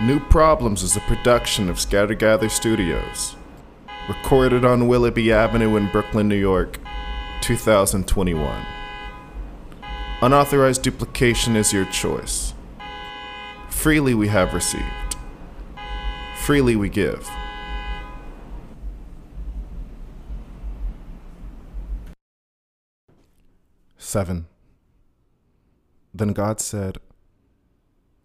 New Problems is a production of Scattergather Studios. Recorded on Willoughby Avenue in Brooklyn, New York, 2021. Unauthorized duplication is your choice. Freely we have received. Freely we give. Seven. Then God said,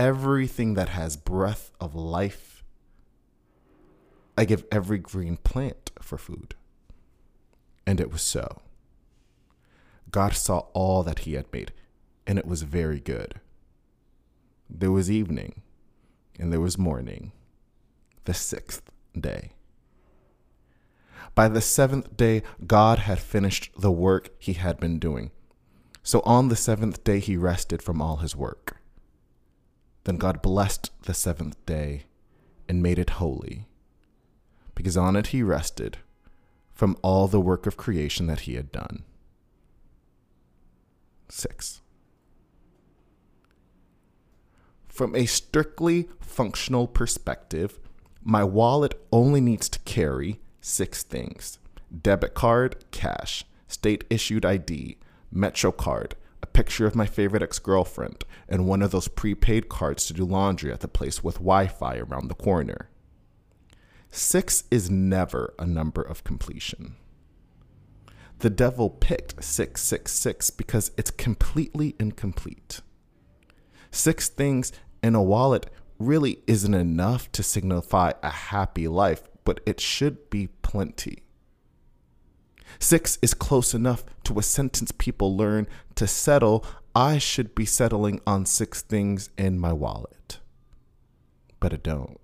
everything that has breath of life, I give every green plant for food. And it was so. God saw all that he had made, and it was very good. There was evening, and there was morning, the sixth day. By the seventh day, God had finished the work he had been doing. So on the seventh day, he rested from all his work. Then God blessed the seventh day and made it holy, because on it he rested from all the work of creation that he had done. 6. From a strictly functional perspective, my wallet only needs to carry six things debit card, cash, state issued ID, Metro card, a picture of my favorite ex girlfriend, and one of those prepaid cards to do laundry at the place with Wi Fi around the corner. Six is never a number of completion. The devil picked 666 because it's completely incomplete. Six things in a wallet really isn't enough to signify a happy life, but it should be plenty. Six is close enough to a sentence people learn to settle. I should be settling on six things in my wallet. But I don't.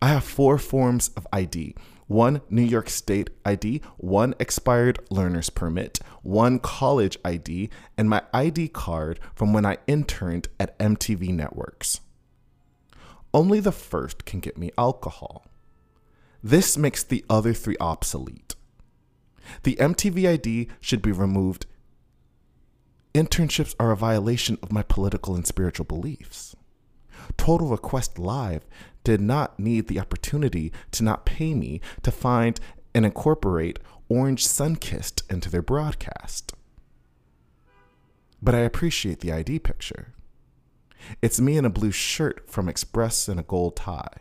I have four forms of ID one New York State ID, one expired learner's permit, one college ID, and my ID card from when I interned at MTV Networks. Only the first can get me alcohol. This makes the other three obsolete. The MTV ID should be removed. Internships are a violation of my political and spiritual beliefs. Total Request Live did not need the opportunity to not pay me to find and incorporate Orange Sunkissed into their broadcast. But I appreciate the ID picture. It's me in a blue shirt from Express and a gold tie.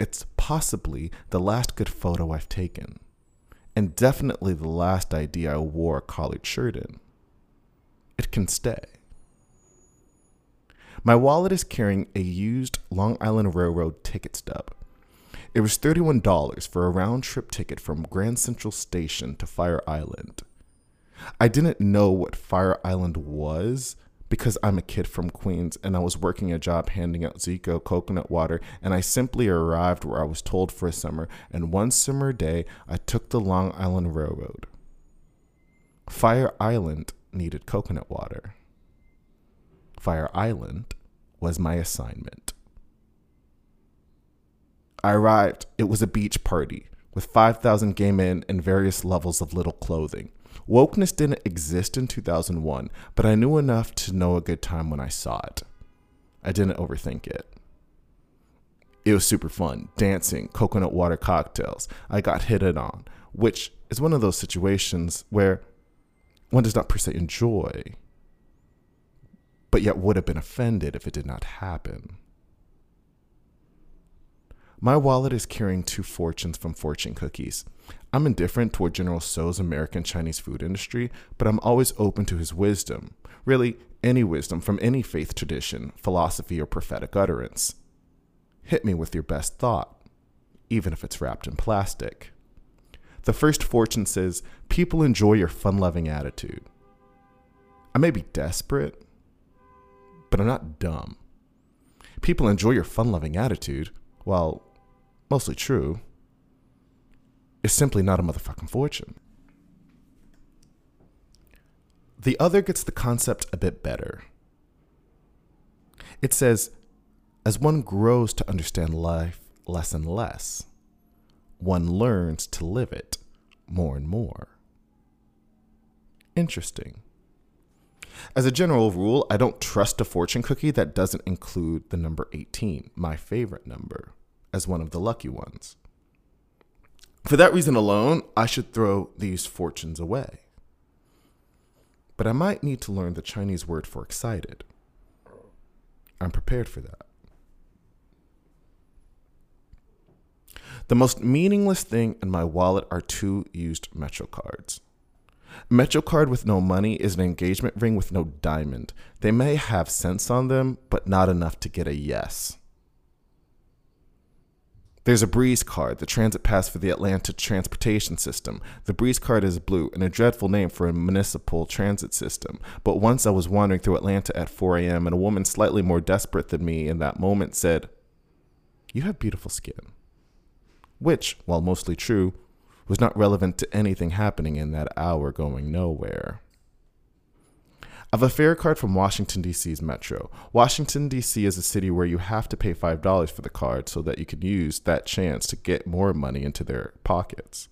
It's possibly the last good photo I've taken, and definitely the last idea I wore a collared shirt in. It can stay. My wallet is carrying a used Long Island Railroad ticket stub. It was $31 for a round trip ticket from Grand Central Station to Fire Island. I didn't know what Fire Island was because I'm a kid from Queens and I was working a job handing out Zico coconut water and I simply arrived where I was told for a summer and one summer day I took the Long Island Railroad. Fire Island needed coconut water. Fire Island was my assignment. I arrived. It was a beach party with 5,000 gay men in various levels of little clothing. Wokeness didn't exist in 2001, but I knew enough to know a good time when I saw it. I didn't overthink it. It was super fun dancing, coconut water cocktails. I got hit it on, which is one of those situations where one does not per se enjoy, but yet would have been offended if it did not happen. My wallet is carrying two fortunes from Fortune Cookies. I'm indifferent toward General Tso's American Chinese food industry, but I'm always open to his wisdom. Really, any wisdom from any faith tradition, philosophy, or prophetic utterance. Hit me with your best thought, even if it's wrapped in plastic. The first fortune says, People enjoy your fun loving attitude. I may be desperate, but I'm not dumb. People enjoy your fun loving attitude, while mostly true, is simply not a motherfucking fortune. The other gets the concept a bit better. It says, as one grows to understand life less and less, one learns to live it more and more. Interesting. As a general rule, I don't trust a fortune cookie that doesn't include the number 18, my favorite number, as one of the lucky ones. For that reason alone, I should throw these fortunes away. But I might need to learn the Chinese word for excited. I'm prepared for that. The most meaningless thing in my wallet are two used Metro cards. Metro card with no money is an engagement ring with no diamond. They may have cents on them, but not enough to get a yes. There's a Breeze card, the transit pass for the Atlanta transportation system. The Breeze card is blue and a dreadful name for a municipal transit system. But once I was wandering through Atlanta at 4 a.m., and a woman slightly more desperate than me in that moment said, You have beautiful skin which, while mostly true, was not relevant to anything happening in that hour going nowhere. I have a fare card from Washington, D.C.'s Metro. Washington, D.C. is a city where you have to pay $5 for the card so that you can use that chance to get more money into their pockets.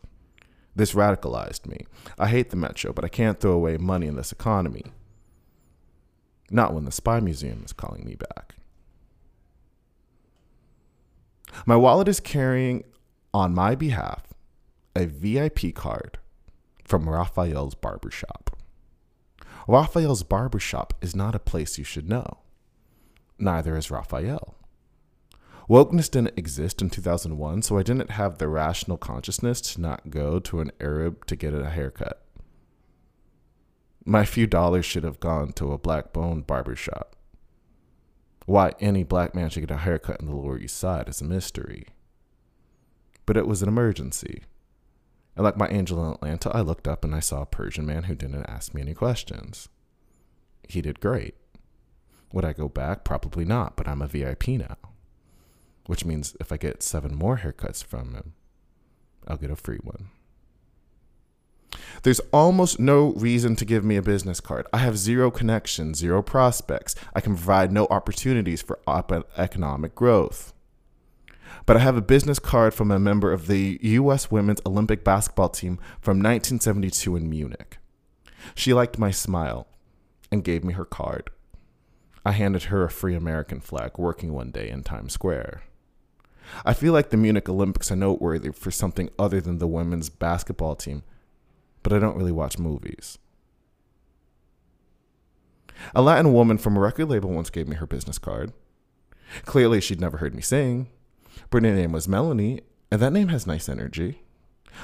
This radicalized me. I hate the Metro, but I can't throw away money in this economy. Not when the Spy Museum is calling me back. My wallet is carrying on my behalf a VIP card from Raphael's Barbershop. Raphael's Barbershop is not a place you should know. Neither is Raphael. Wokeness didn't exist in 2001, so I didn't have the rational consciousness to not go to an Arab to get a haircut. My few dollars should have gone to a black bone barbershop. Why any black man should get a haircut in the Lower East Side is a mystery but it was an emergency. And like my angel in Atlanta, I looked up and I saw a Persian man who didn't ask me any questions. He did great. Would I go back? Probably not, but I'm a VIP now. Which means if I get seven more haircuts from him, I'll get a free one. There's almost no reason to give me a business card. I have zero connections, zero prospects. I can provide no opportunities for economic growth but I have a business card from a member of the U.S. women's Olympic basketball team from 1972 in Munich. She liked my smile and gave me her card. I handed her a free American flag working one day in Times Square. I feel like the Munich Olympics are noteworthy for something other than the women's basketball team, but I don't really watch movies. A Latin woman from a record label once gave me her business card. Clearly, she'd never heard me sing, her name was Melanie, and that name has nice energy.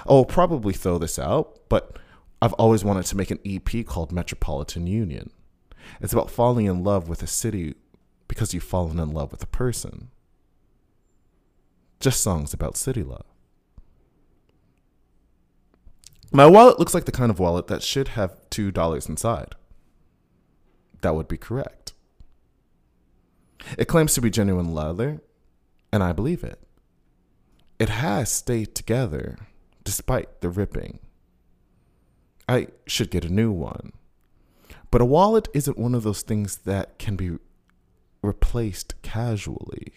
I'll probably throw this out, but I've always wanted to make an EP called Metropolitan Union. It's about falling in love with a city because you've fallen in love with a person. Just songs about city love. My wallet looks like the kind of wallet that should have $2 inside. That would be correct. It claims to be genuine leather, and I believe it. It has stayed together despite the ripping. I should get a new one. But a wallet isn't one of those things that can be replaced casually.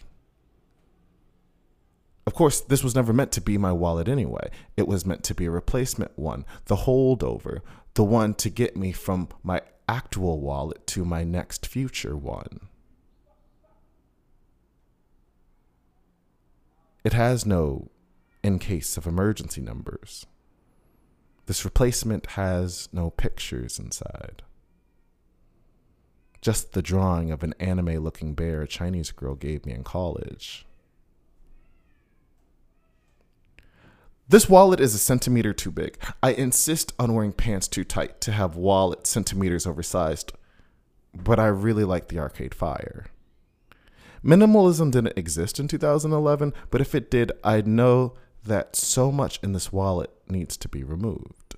Of course, this was never meant to be my wallet anyway. It was meant to be a replacement one, the holdover, the one to get me from my actual wallet to my next future one. It has no in case of emergency numbers. This replacement has no pictures inside. Just the drawing of an anime looking bear a Chinese girl gave me in college. This wallet is a centimeter too big. I insist on wearing pants too tight to have wallet centimeters oversized, but I really like the Arcade Fire. Minimalism didn't exist in 2011, but if it did, I'd know that so much in this wallet needs to be removed.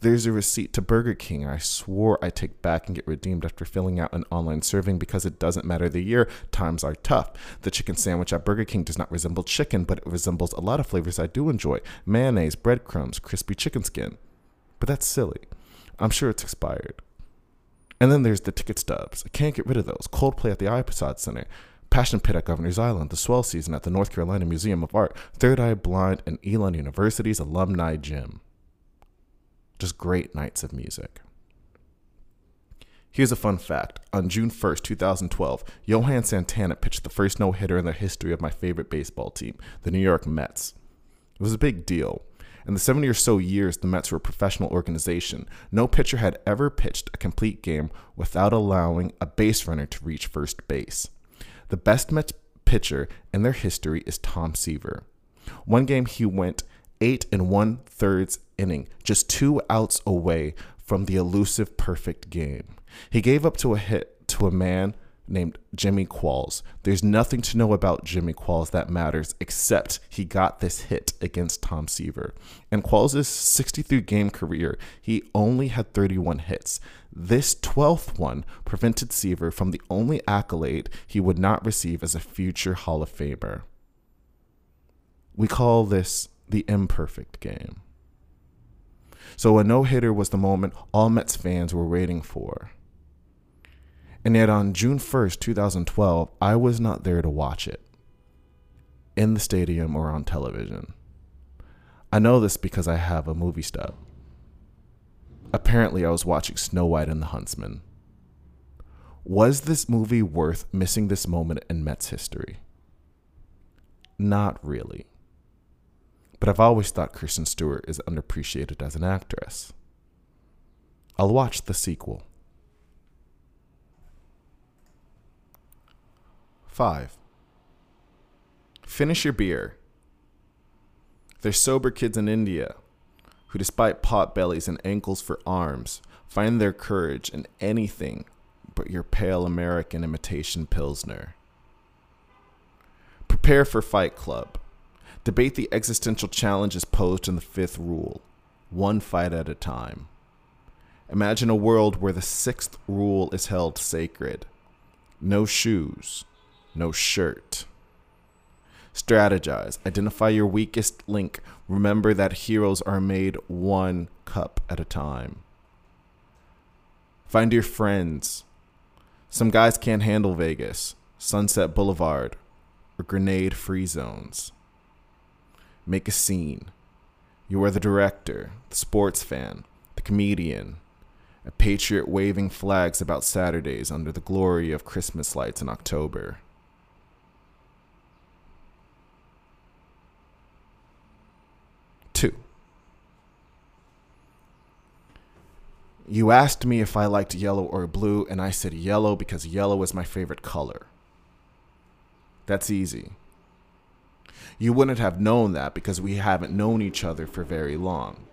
There's a receipt to Burger King I swore I'd take back and get redeemed after filling out an online survey because it doesn't matter the year, times are tough. The chicken sandwich at Burger King does not resemble chicken, but it resembles a lot of flavors I do enjoy mayonnaise, breadcrumbs, crispy chicken skin. But that's silly. I'm sure it's expired. And then there's the ticket stubs. I can't get rid of those. Coldplay at the IZOD Center. Passion Pit at Governor's Island, the Swell Season at the North Carolina Museum of Art, Third Eye Blind, and Elon University's Alumni Gym. Just great nights of music. Here's a fun fact. On June 1st, 2012, Johan Santana pitched the first no hitter in the history of my favorite baseball team, the New York Mets. It was a big deal. In the 70 or so years the Mets were a professional organization, no pitcher had ever pitched a complete game without allowing a base runner to reach first base. The best Mets pitcher in their history is Tom Seaver. One game he went eight and one thirds inning, just two outs away from the elusive perfect game. He gave up to a hit to a man named Jimmy Qualls. There's nothing to know about Jimmy Qualls that matters except he got this hit against Tom Seaver. In Qualls' 63 game career, he only had 31 hits. This 12th one prevented Seaver from the only accolade he would not receive as a future Hall of Famer. We call this the imperfect game. So a no hitter was the moment all Mets fans were waiting for. And yet on June 1st, 2012, I was not there to watch it in the stadium or on television. I know this because I have a movie stub. Apparently, I was watching Snow White and the Huntsman. Was this movie worth missing this moment in Mets history? Not really. But I've always thought Kristen Stewart is underappreciated as an actress. I'll watch the sequel. 5. Finish your beer. There's sober kids in India who, despite pot bellies and ankles for arms, find their courage in anything but your pale American imitation Pilsner. Prepare for Fight Club. Debate the existential challenges posed in the fifth rule one fight at a time. Imagine a world where the sixth rule is held sacred no shoes, no shirt. Strategize. Identify your weakest link. Remember that heroes are made one cup at a time. Find your friends. Some guys can't handle Vegas, Sunset Boulevard, or grenade free zones. Make a scene. You are the director, the sports fan, the comedian, a patriot waving flags about Saturdays under the glory of Christmas lights in October. Two. You asked me if I liked yellow or blue, and I said yellow because yellow is my favorite color. That's easy. You wouldn't have known that because we haven't known each other for very long.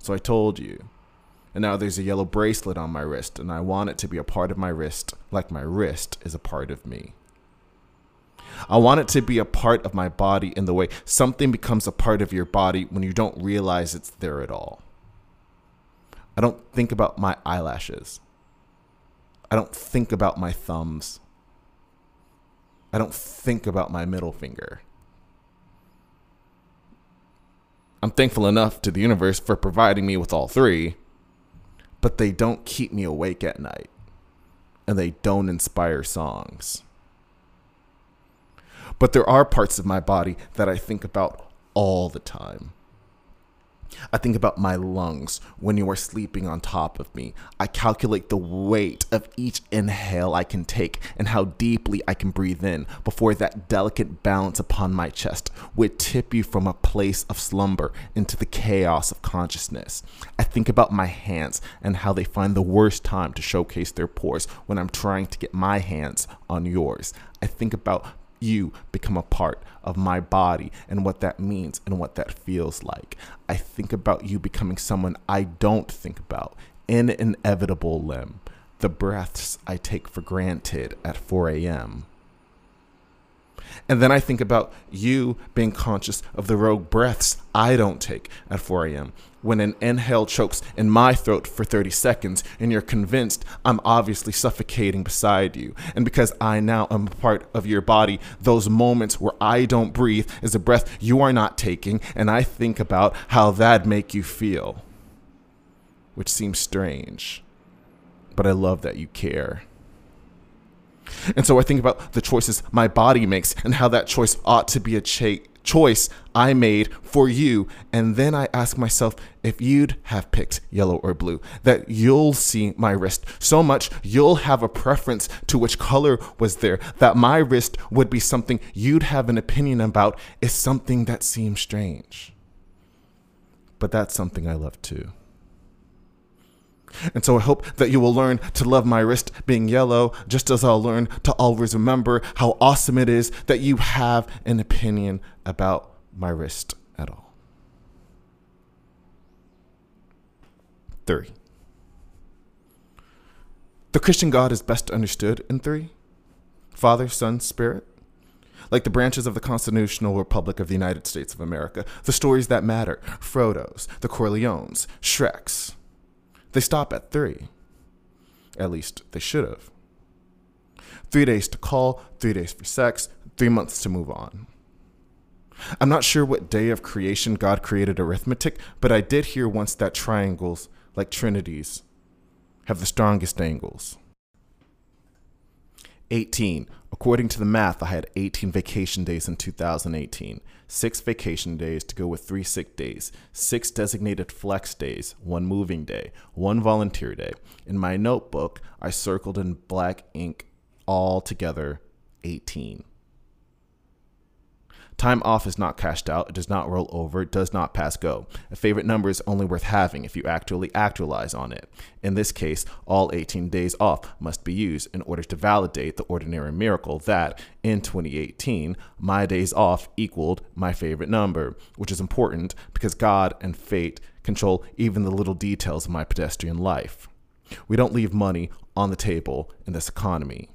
So I told you. And now there's a yellow bracelet on my wrist, and I want it to be a part of my wrist, like my wrist is a part of me. I want it to be a part of my body in the way something becomes a part of your body when you don't realize it's there at all. I don't think about my eyelashes. I don't think about my thumbs. I don't think about my middle finger. I'm thankful enough to the universe for providing me with all three, but they don't keep me awake at night and they don't inspire songs. But there are parts of my body that I think about all the time. I think about my lungs when you are sleeping on top of me. I calculate the weight of each inhale I can take and how deeply I can breathe in before that delicate balance upon my chest would tip you from a place of slumber into the chaos of consciousness. I think about my hands and how they find the worst time to showcase their pores when I'm trying to get my hands on yours. I think about you become a part of my body and what that means and what that feels like. I think about you becoming someone I don't think about, an inevitable limb, the breaths I take for granted at 4 a.m. And then I think about you being conscious of the rogue breaths I don't take at 4 a.m. When an inhale chokes in my throat for 30 seconds and you're convinced I'm obviously suffocating beside you. And because I now am a part of your body, those moments where I don't breathe is a breath you are not taking. And I think about how that'd make you feel, which seems strange. But I love that you care. And so I think about the choices my body makes and how that choice ought to be a cha- choice I made for you. And then I ask myself if you'd have picked yellow or blue, that you'll see my wrist so much you'll have a preference to which color was there, that my wrist would be something you'd have an opinion about is something that seems strange. But that's something I love too. And so I hope that you will learn to love my wrist being yellow, just as I'll learn to always remember how awesome it is that you have an opinion about my wrist at all. Three. The Christian God is best understood in three Father, Son, Spirit. Like the branches of the Constitutional Republic of the United States of America, the stories that matter Frodo's, the Corleones, Shrek's they stop at three. At least they should have. Three days to call, three days for sex, three months to move on. I'm not sure what day of creation God created arithmetic, but I did hear once that triangles, like trinities, have the strongest angles. 18. According to the math, I had 18 vacation days in 2018, six vacation days to go with three sick days, six designated flex days, one moving day, one volunteer day. In my notebook, I circled in black ink all together 18. Time off is not cashed out, it does not roll over, it does not pass go. A favorite number is only worth having if you actually actualize on it. In this case, all 18 days off must be used in order to validate the ordinary miracle that, in 2018, my days off equaled my favorite number, which is important because God and fate control even the little details of my pedestrian life. We don't leave money on the table in this economy.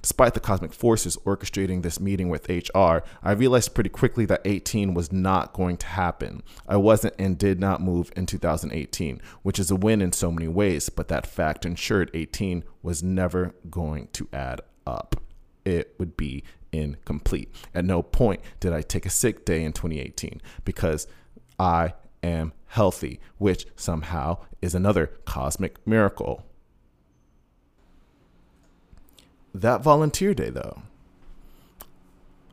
Despite the cosmic forces orchestrating this meeting with HR, I realized pretty quickly that 18 was not going to happen. I wasn't and did not move in 2018, which is a win in so many ways, but that fact ensured 18 was never going to add up. It would be incomplete. At no point did I take a sick day in 2018 because I am healthy, which somehow is another cosmic miracle. That volunteer day, though,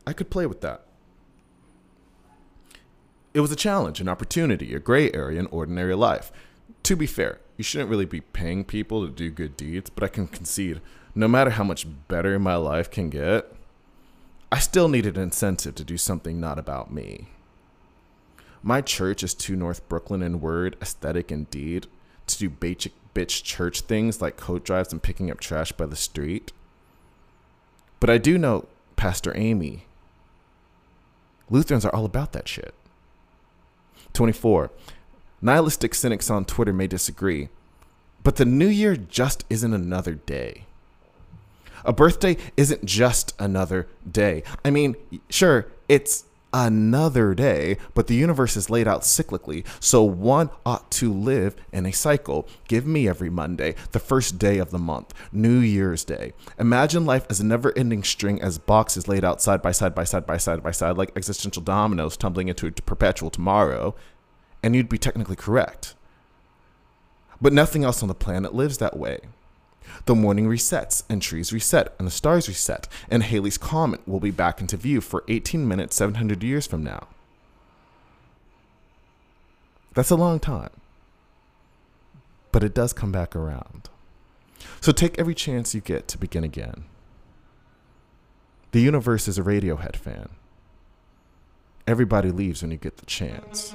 I could play with that. It was a challenge, an opportunity, a gray area in ordinary life. To be fair, you shouldn't really be paying people to do good deeds, but I can concede no matter how much better my life can get, I still needed an incentive to do something not about me. My church is too North Brooklyn in word, aesthetic, and deed to do basic bitch church things like coat drives and picking up trash by the street. But I do know Pastor Amy. Lutherans are all about that shit. 24. Nihilistic cynics on Twitter may disagree, but the new year just isn't another day. A birthday isn't just another day. I mean, sure, it's another day, but the universe is laid out cyclically, so one ought to live in a cycle. Give me every Monday, the first day of the month, New Year's Day. Imagine life as a never ending string as boxes laid out side by side by side by side by side, like existential dominoes tumbling into a perpetual tomorrow, and you'd be technically correct. But nothing else on the planet lives that way. The morning resets, and trees reset, and the stars reset, and Halley's Comet will be back into view for 18 minutes 700 years from now. That's a long time. But it does come back around. So take every chance you get to begin again. The universe is a Radiohead fan. Everybody leaves when you get the chance.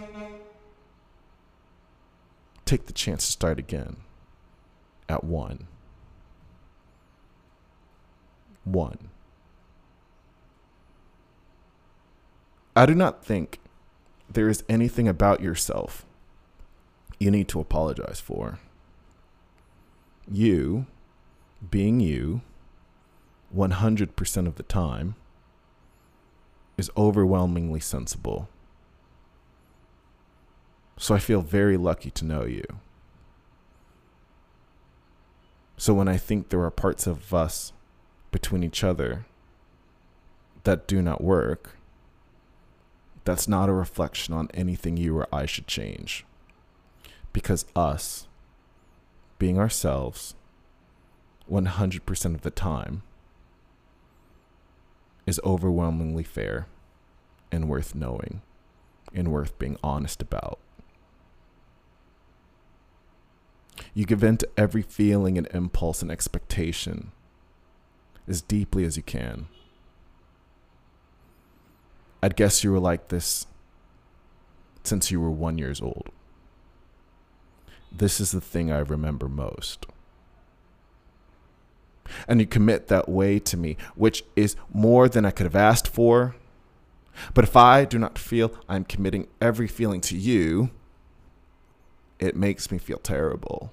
Take the chance to start again at one. One. I do not think there is anything about yourself you need to apologize for. You, being you, 100% of the time, is overwhelmingly sensible. So I feel very lucky to know you. So when I think there are parts of us between each other that do not work, that's not a reflection on anything you or I should change. Because us, being ourselves, 100% of the time, is overwhelmingly fair and worth knowing and worth being honest about. You give in to every feeling and impulse and expectation as deeply as you can. I'd guess you were like this since you were one years old. This is the thing I remember most. And you commit that way to me, which is more than I could have asked for. But if I do not feel I'm committing every feeling to you, it makes me feel terrible.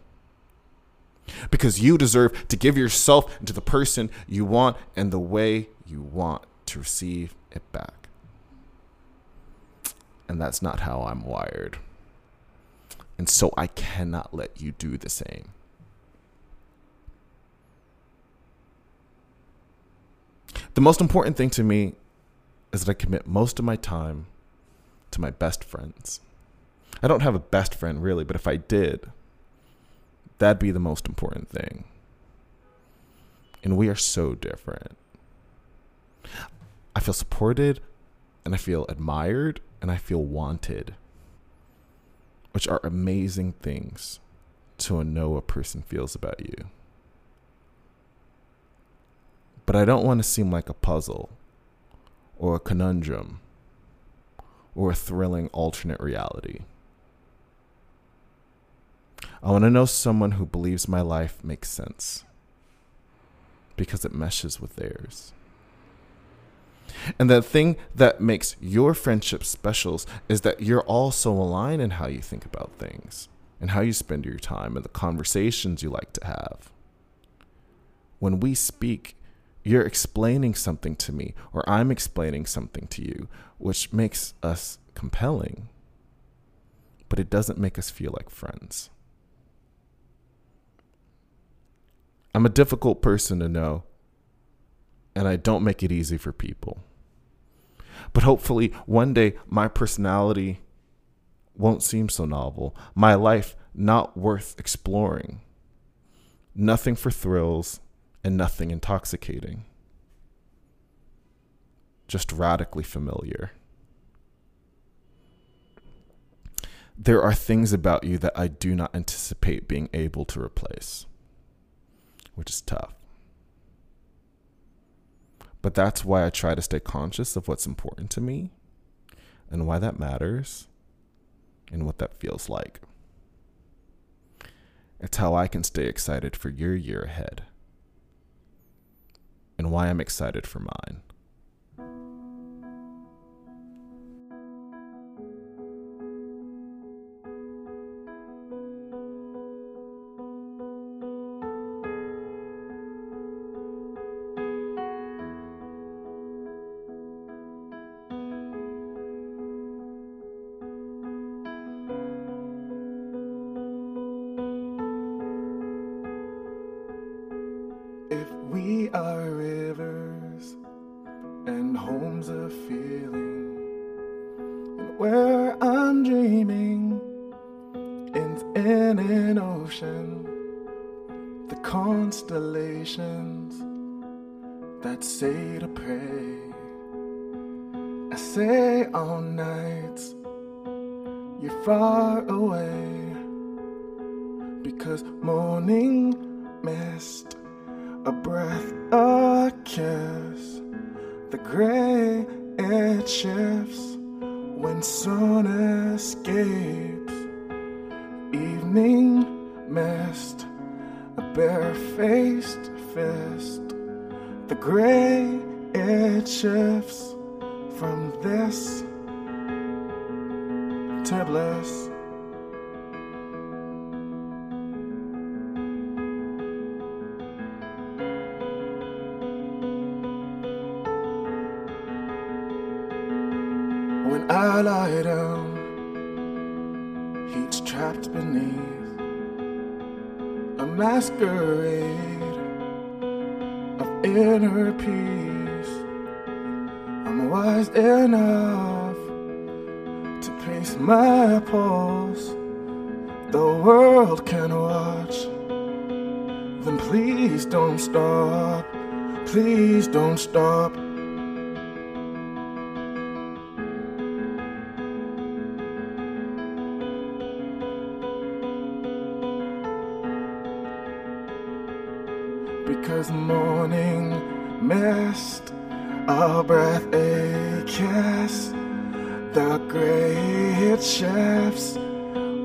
Because you deserve to give yourself to the person you want and the way you want to receive it back. And that's not how I'm wired. And so I cannot let you do the same. The most important thing to me is that I commit most of my time to my best friends. I don't have a best friend really, but if I did, that'd be the most important thing. And we are so different. I feel supported and I feel admired and I feel wanted, which are amazing things to know a person feels about you. But I don't want to seem like a puzzle or a conundrum or a thrilling alternate reality. I want to know someone who believes my life makes sense because it meshes with theirs. And the thing that makes your friendship specials is that you're all so aligned in how you think about things and how you spend your time and the conversations you like to have. When we speak, you're explaining something to me, or I'm explaining something to you, which makes us compelling, but it doesn't make us feel like friends. I'm a difficult person to know, and I don't make it easy for people. But hopefully, one day, my personality won't seem so novel, my life not worth exploring. Nothing for thrills and nothing intoxicating. Just radically familiar. There are things about you that I do not anticipate being able to replace which is tough. But that's why I try to stay conscious of what's important to me and why that matters and what that feels like. It's how I can stay excited for your year ahead and why I'm excited for mine. Evening mist, a bare-faced fist. The gray it shifts from this to bless. When I lie down, masquerade of inner peace. I'm wise enough to pace my pulse. The world can watch. Then please don't stop. Please don't stop. Mist, our breath a kiss, the great shifts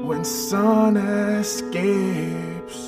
when sun escapes.